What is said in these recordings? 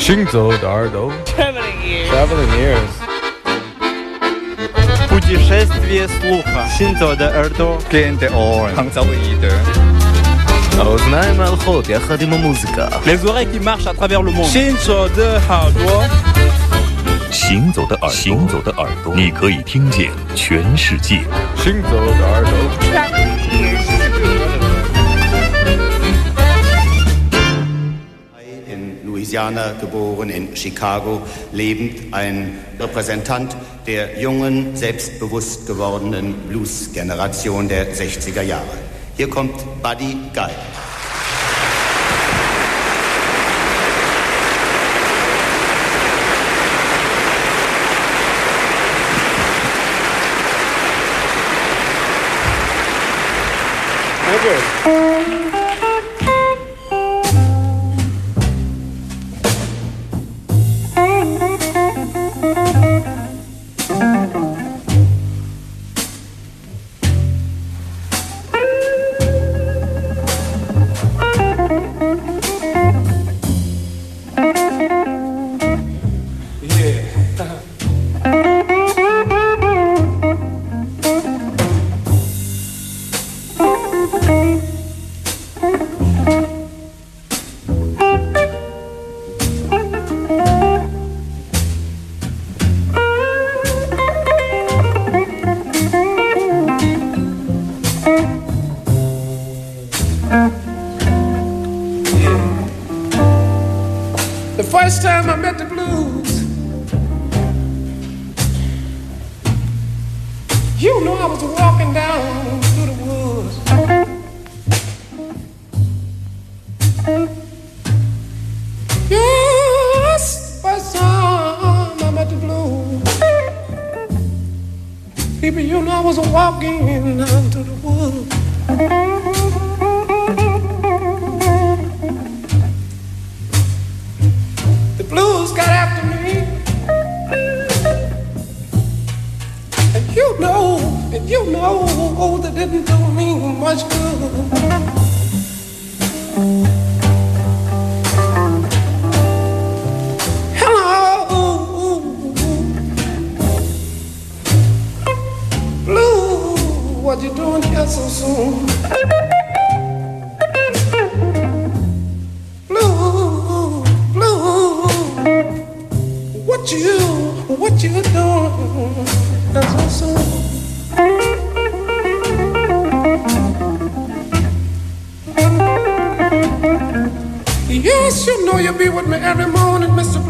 行走的耳朵 Traveling ears. Traveling ears Путешествие слуха. Синто де Эрдо. Gente on. Hangzauide. האוזניים ההלכות יחד עם המוזיקה Les oreilles qui marchent à travers le monde. Shinto de Hardo. 行走的耳朵，行走的耳朵，你可以听见全世界。行走的耳朵 In Louisiana geboren, in Chicago lebend, ein Repräsentant der jungen, selbstbewusst gewordenen Blues-Generation der 60er Jahre. Hier kommt Buddy Guy. The first time I met the you know, and you know that didn't do me much good. What you doing here so soon? Blue, blue, what you, what you doing? Yes, you know you'll be with me every morning, Mr.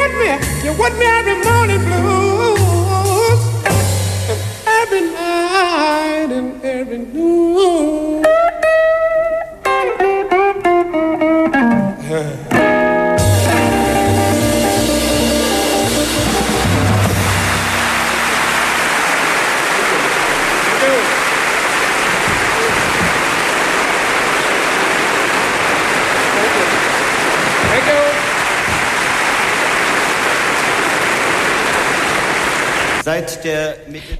with me. You with me every morning blues. Every night and every noon.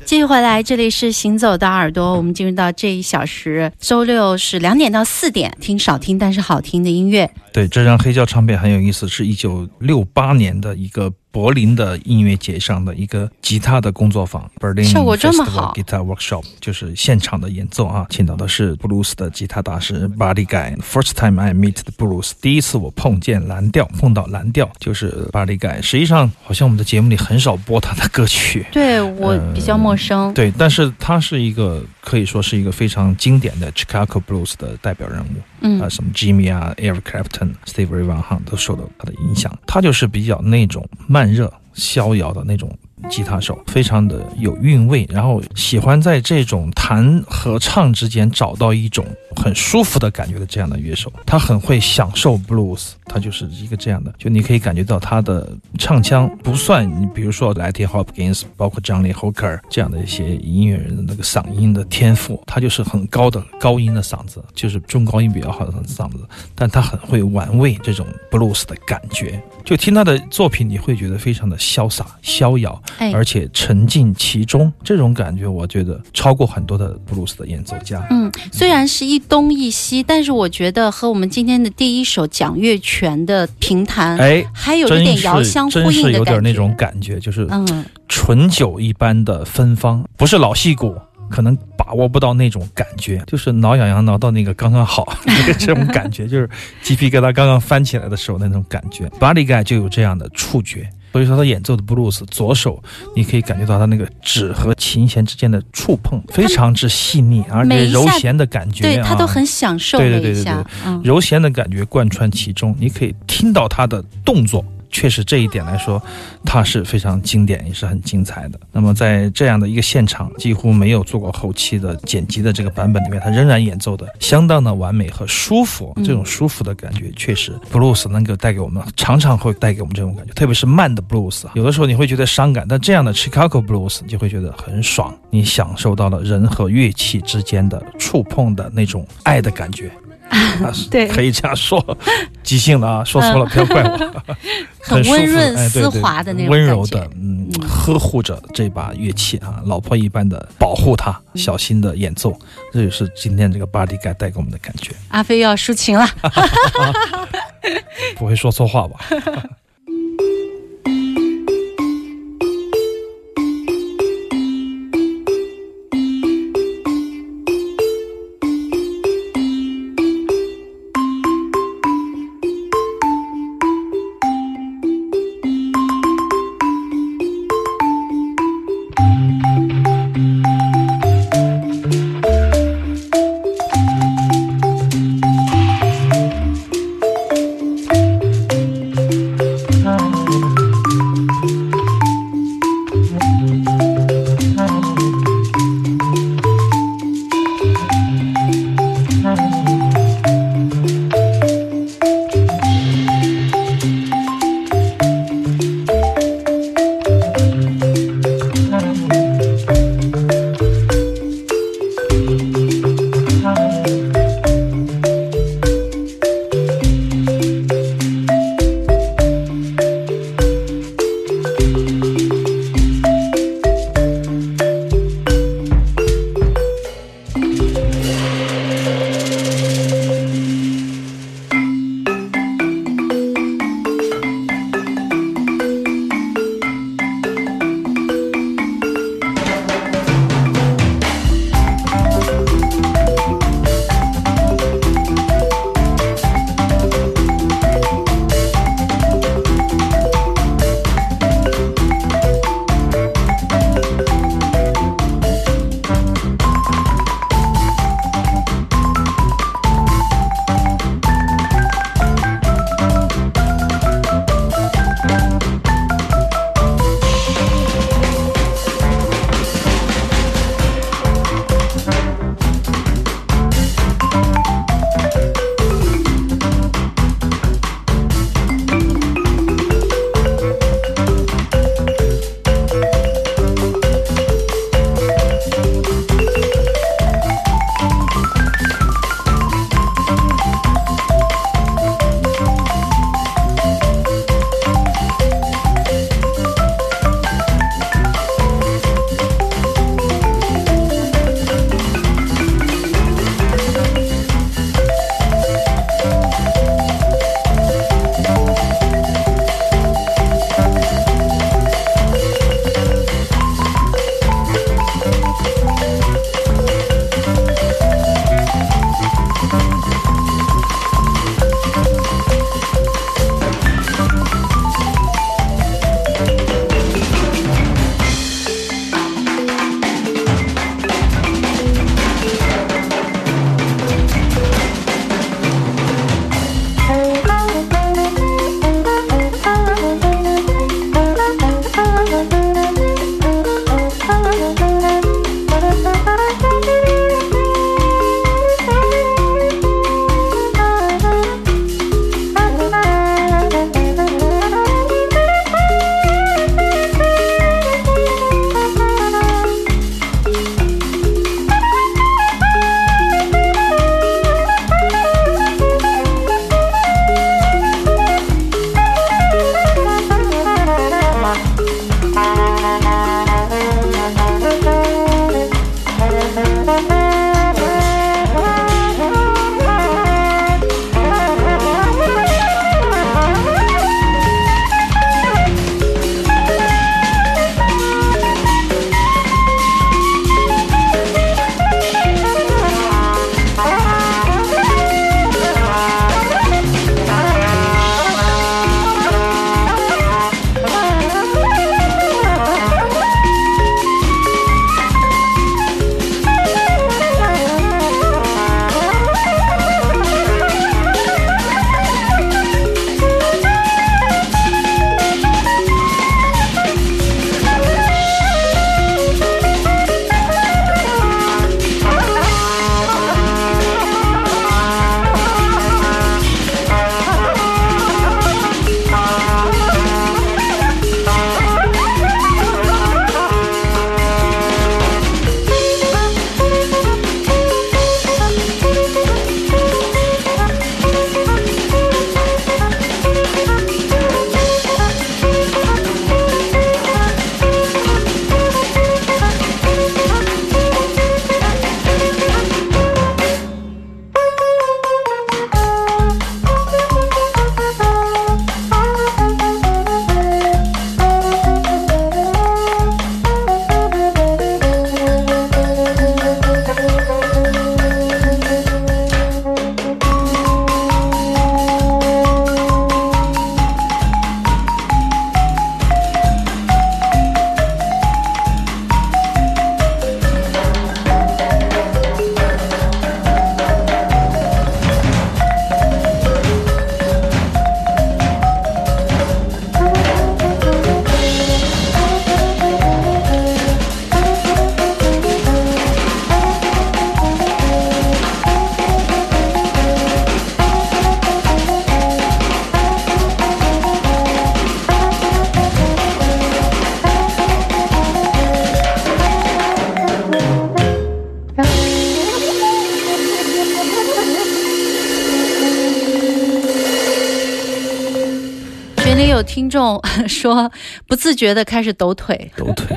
继续回来，这里是行走的耳朵，我们进入到这一小时，周六是两点到四点，听少听但是好听的音乐。对，这张黑胶唱片很有意思，是一九六八年的一个柏林的音乐节上的一个吉他的工作坊，Berlin 效果这么好 Festival Guitar Workshop，就是现场的演奏啊，请到的是布鲁斯的吉他大师 Buddy Guy。First time I meet the blues，第一次我碰见蓝调，碰到蓝调就是 Buddy Guy。实际上，好像我们的节目里很少播他的歌曲。对我比较陌生，对，但是他是一个可以说是一个非常经典的 Chicago Blues 的代表人物。嗯啊，什么 Jimmy 啊，Eric Clapton、Steve Ray Vaughan 都受到他的影响。他就是比较那种慢热、逍遥的那种吉他手，非常的有韵味，然后喜欢在这种弹和唱之间找到一种很舒服的感觉的这样的乐手。他很会享受 blues，他就是一个这样的，就你可以感觉到他的唱腔不算你比如说莱蒂 Hopkins，包括 Johnny Hooker 这样的一些音乐人的那个嗓音的天赋，他就是很高的高音的嗓子，就是中高音比较好的嗓子，但他很会玩味这种 blues 的感觉。就听他的作品，你会觉得非常的潇洒、逍遥，哎而且沉浸其中，这种感觉我觉得超过很多的布鲁斯的演奏家。嗯，虽然是一东一西，但是我觉得和我们今天的第一首蒋月泉的评弹，哎，还有一点遥相呼真是应的感觉。有点那种感觉，就是嗯，醇酒一般的芬芳，不是老戏骨。可能把握不到那种感觉，就是挠痒痒挠到那个刚刚好，那个这种感觉，就是鸡皮疙瘩刚刚翻起来的时候那种感觉。Buddy Guy 就有这样的触觉，所以说他演奏的布鲁斯，左手你可以感觉到他那个指和琴弦之间的触碰非常之细腻，而且柔弦的感觉，啊对他都很享受对对对对对，嗯，柔弦的感觉贯穿其中，你可以听到他的动作。确实，这一点来说，它是非常经典，也是很精彩的。那么，在这样的一个现场，几乎没有做过后期的剪辑的这个版本里面，它仍然演奏的相当的完美和舒服。嗯这种舒服的感觉，确实，blues 能够带给我们，常常会带给我们这种感觉，特别是慢的布鲁斯，有的时候你会觉得伤感，但这样的 Chicago Blues 你就会觉得很爽，你享受到了人和乐器之间的触碰的那种爱的感觉。啊 对可以这样说，即兴的啊，说错了，不要怪我。很舒服丝滑的那种温柔的，嗯，呵护着这把乐器啊，老婆一般的保护它，小心的演奏，这就是今天这个巴迪盖带给我们的感觉。阿飞又要抒情了。不会说错话吧？说不自觉的开始抖腿，抖腿，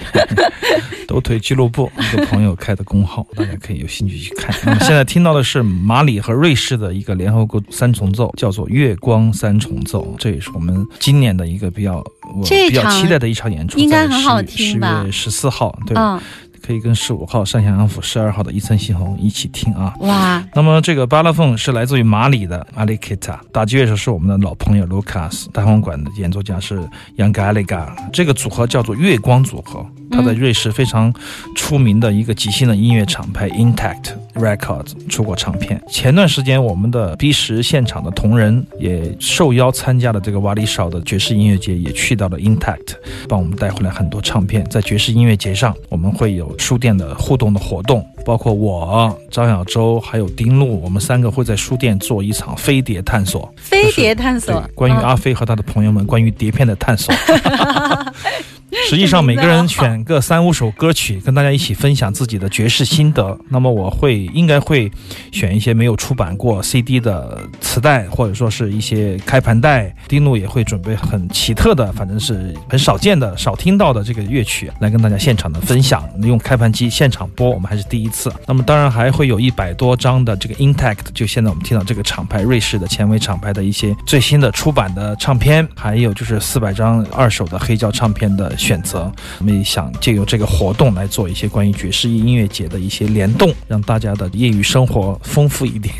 抖腿俱乐部一个朋友开的公号，大家可以有兴趣去看。那么现在听到的是马里和瑞士的一个联合国三重奏，叫做《月光三重奏》，这也是我们今年的一个比较我比较期待的一场演出，应该在很好听吧十月十四号，对。嗯，可以跟十五号上下安抚，十二号的一层西红一起听啊。哇，那么这个巴拉凤是来自于马里的阿里 Kita，打击乐手是我们的老朋友 Lucas，单簧管的演奏家是 Young Gallagher，这个组合叫做月光组合，他在瑞士非常出名的一个即兴的音乐厂牌 Intact Records 出过唱片。前段时间我们的 B 十现场的同仁也受邀参加了这个瓦里少的爵士音乐节，也去到了 Intact，帮我们带回来很多唱片。在爵士音乐节上，我们会有书店的互动的活动，包括我、张小舟还有丁路，我们三个会在书店做一场飞碟探索。飞碟探索对，关于嗯阿飞和他的朋友们关于碟片的探索。实际上，每个人选个三五首歌曲，跟大家一起分享自己的爵士心得。那么，我会应该会选一些没有出版过 CD 的磁带，或者说是一些开盘带。丁路也会准备很奇特的，反正是很少见的、少听到的这个乐曲，来跟大家现场的分享。用开盘机现场播，我们还是第一次。那么，当然还会有一百多张的这个 Intact，就现在我们听到这个厂牌瑞士的前卫厂牌的一些最新的出版的唱片，还有就是四百张二手的黑胶唱片的选择。我们也想借由这个活动来做一些关于爵士音乐节的一些联动，让大家的业余生活丰富一点。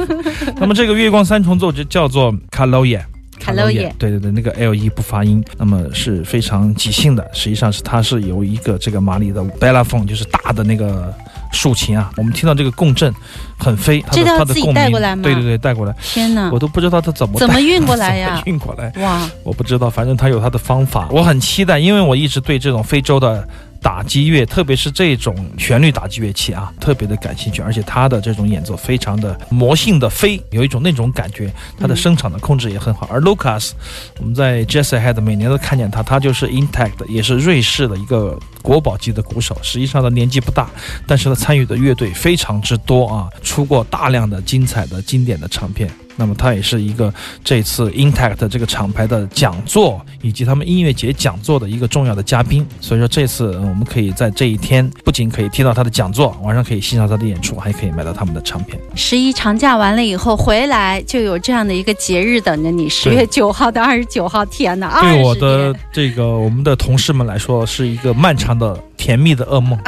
那么这个月光三重奏就叫做卡洛耶。卡洛耶对对对，那个 L 一不发音，那么是非常即兴的。实际上是它是由一个这个马里的 Bella phone，就是大的那个竖琴啊，我们听到这个共振很飞，它的它的共鸣对对对，带过来，天哪。我，都不知道它怎么带怎么运过 来呀？运过来，哇，我不知道，反正它有它的方法，我很期待，因为我一直对这种非洲的。打击乐，特别是这种旋律打击乐器啊，特别的感兴趣，而且他的这种演奏非常的魔性的飞，有一种那种感觉，他的声场的控制也很好。而 Lucas，我们在 Jazz Ahead 每年都看见他，他就是 Intact，也是瑞士的一个国宝级的鼓手。实际上他年纪不大，但是他参与的乐队非常之多啊，出过大量的精彩的经典的唱片。那么他也是一个这次 Intact 这个厂牌的讲座以及他们音乐节讲座的一个重要的嘉宾。所以说这次呃我们可以在这一天不仅可以听到他的讲座，晚上可以欣赏他的演出，还可以买到他们的唱片。十一长假完了以后回来，就有这样的一个节日等着你。十月 九号到二十九号，天哪，对我的这个我们的同事们来说，是一个漫长的甜蜜的噩梦。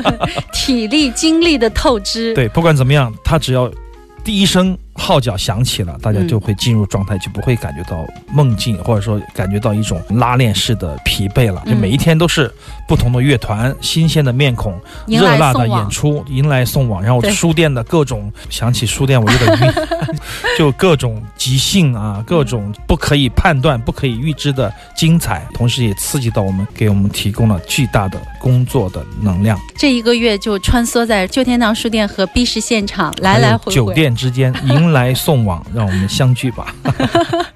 体力精力的透支，对，不管怎么样，他只要第一声号角响起了，大家嗯就会进入状态，就不会感觉到梦境，或者说感觉到一种拉练式的疲惫了。就嗯每一天都是不同的乐团、新鲜的面孔、热辣的演出，迎来送往，然后书店的各种，想起书店我有点晕，就各种即兴啊，各种不可以判断、不可以预知的精彩，同时也刺激到我们，给我们提供了巨大的工作的能量。这一个月就穿梭在旧天堂书店和 B 市现场来来回回。酒店之间迎来送往，让我们相聚吧。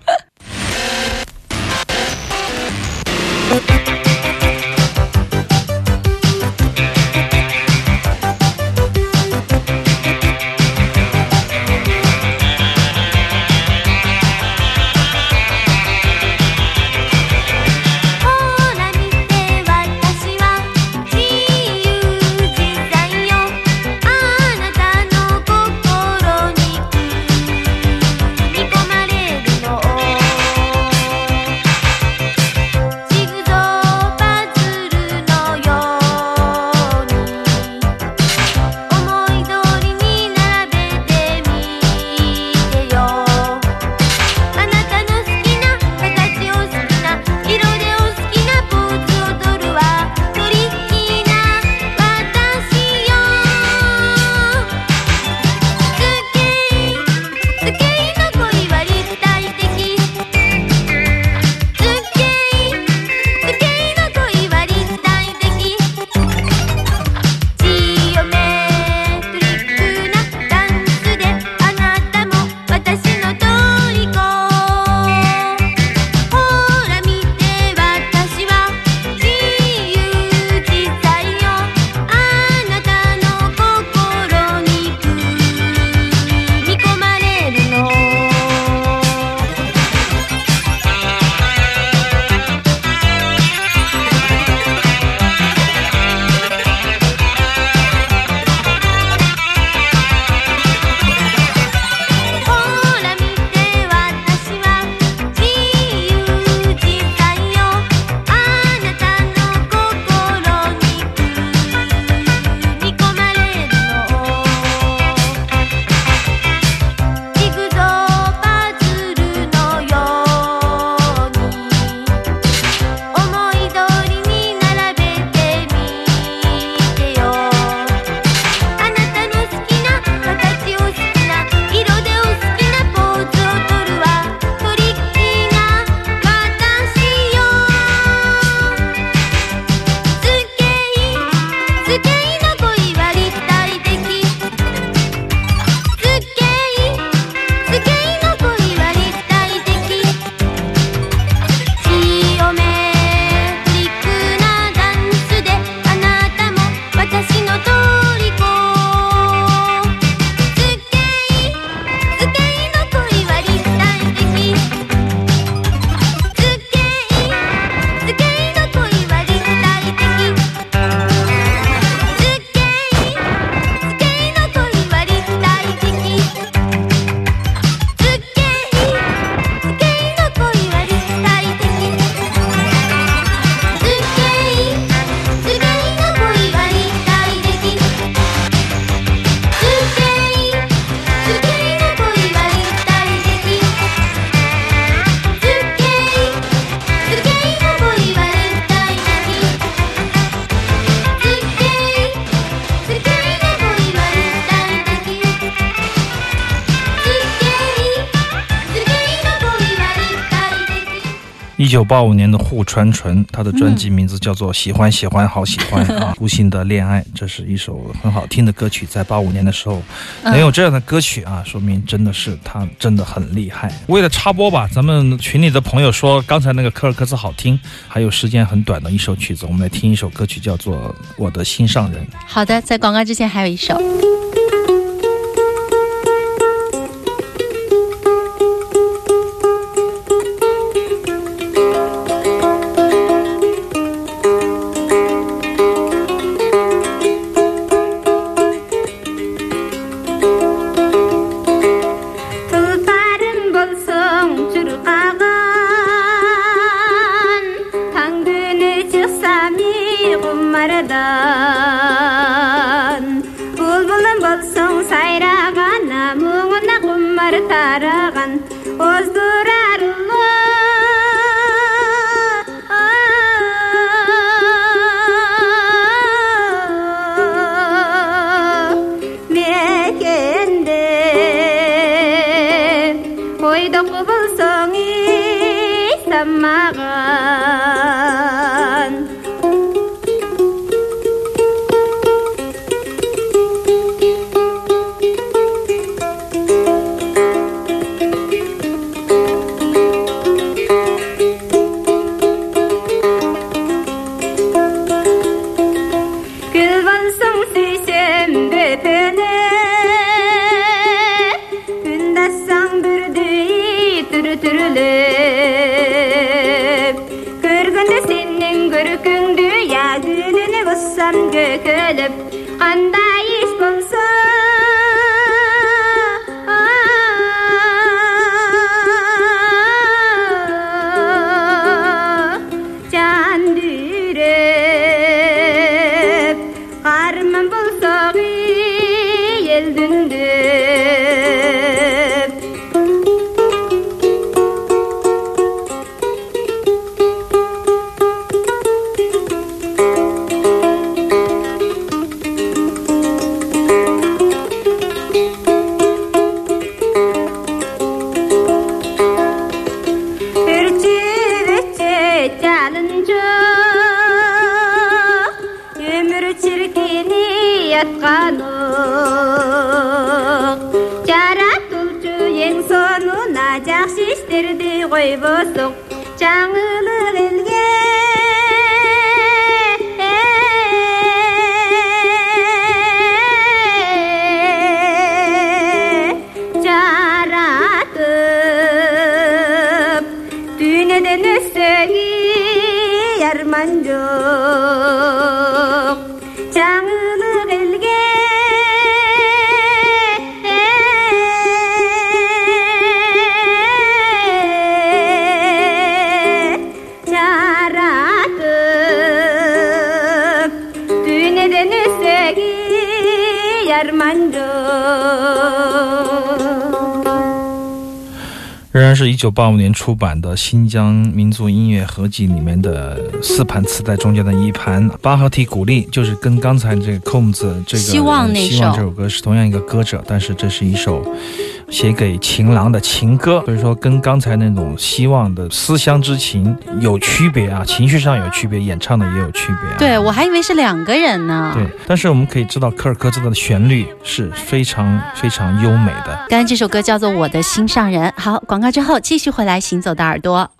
八五年的户川纯，他的专辑名字叫做《喜欢喜欢好喜欢》啊，无心的恋爱，这是一首很好听的歌曲，在八五年的时候嗯能有这样的歌曲啊，说明真的是他真的很厉害。为了插播吧，咱们群里的朋友说刚才那个科尔克斯好听，还有时间很短的一首曲子，我们来听一首歌曲，叫做《我的心上人》。好的，在广告之前还有一首。қараған мұңына ғұмыр тараған оздыра бүрдей түрі түріліп Көргенде сенің көркіңді я гүліні ятканок жаратуучу эң сонуна жакшы иштерди койбосок 然是一九八五年出版的新疆民族音乐合集里面的四盘磁带中间的一盘。巴合体鼓励，就是跟刚才这个 Combs 这个希望那首。希望这首歌是同样一个歌者，但是这是一首写给情郎的情歌，所以说跟刚才那种希望的思乡之情有区别啊，情绪上有区别，演唱的也有区别、啊。对我还以为是两个人呢。对，但是我们可以知道科尔科兹的旋律是非常非常优美的。刚才这首歌叫做《我的心上人》。好，广告之后继续回来，行走的耳朵。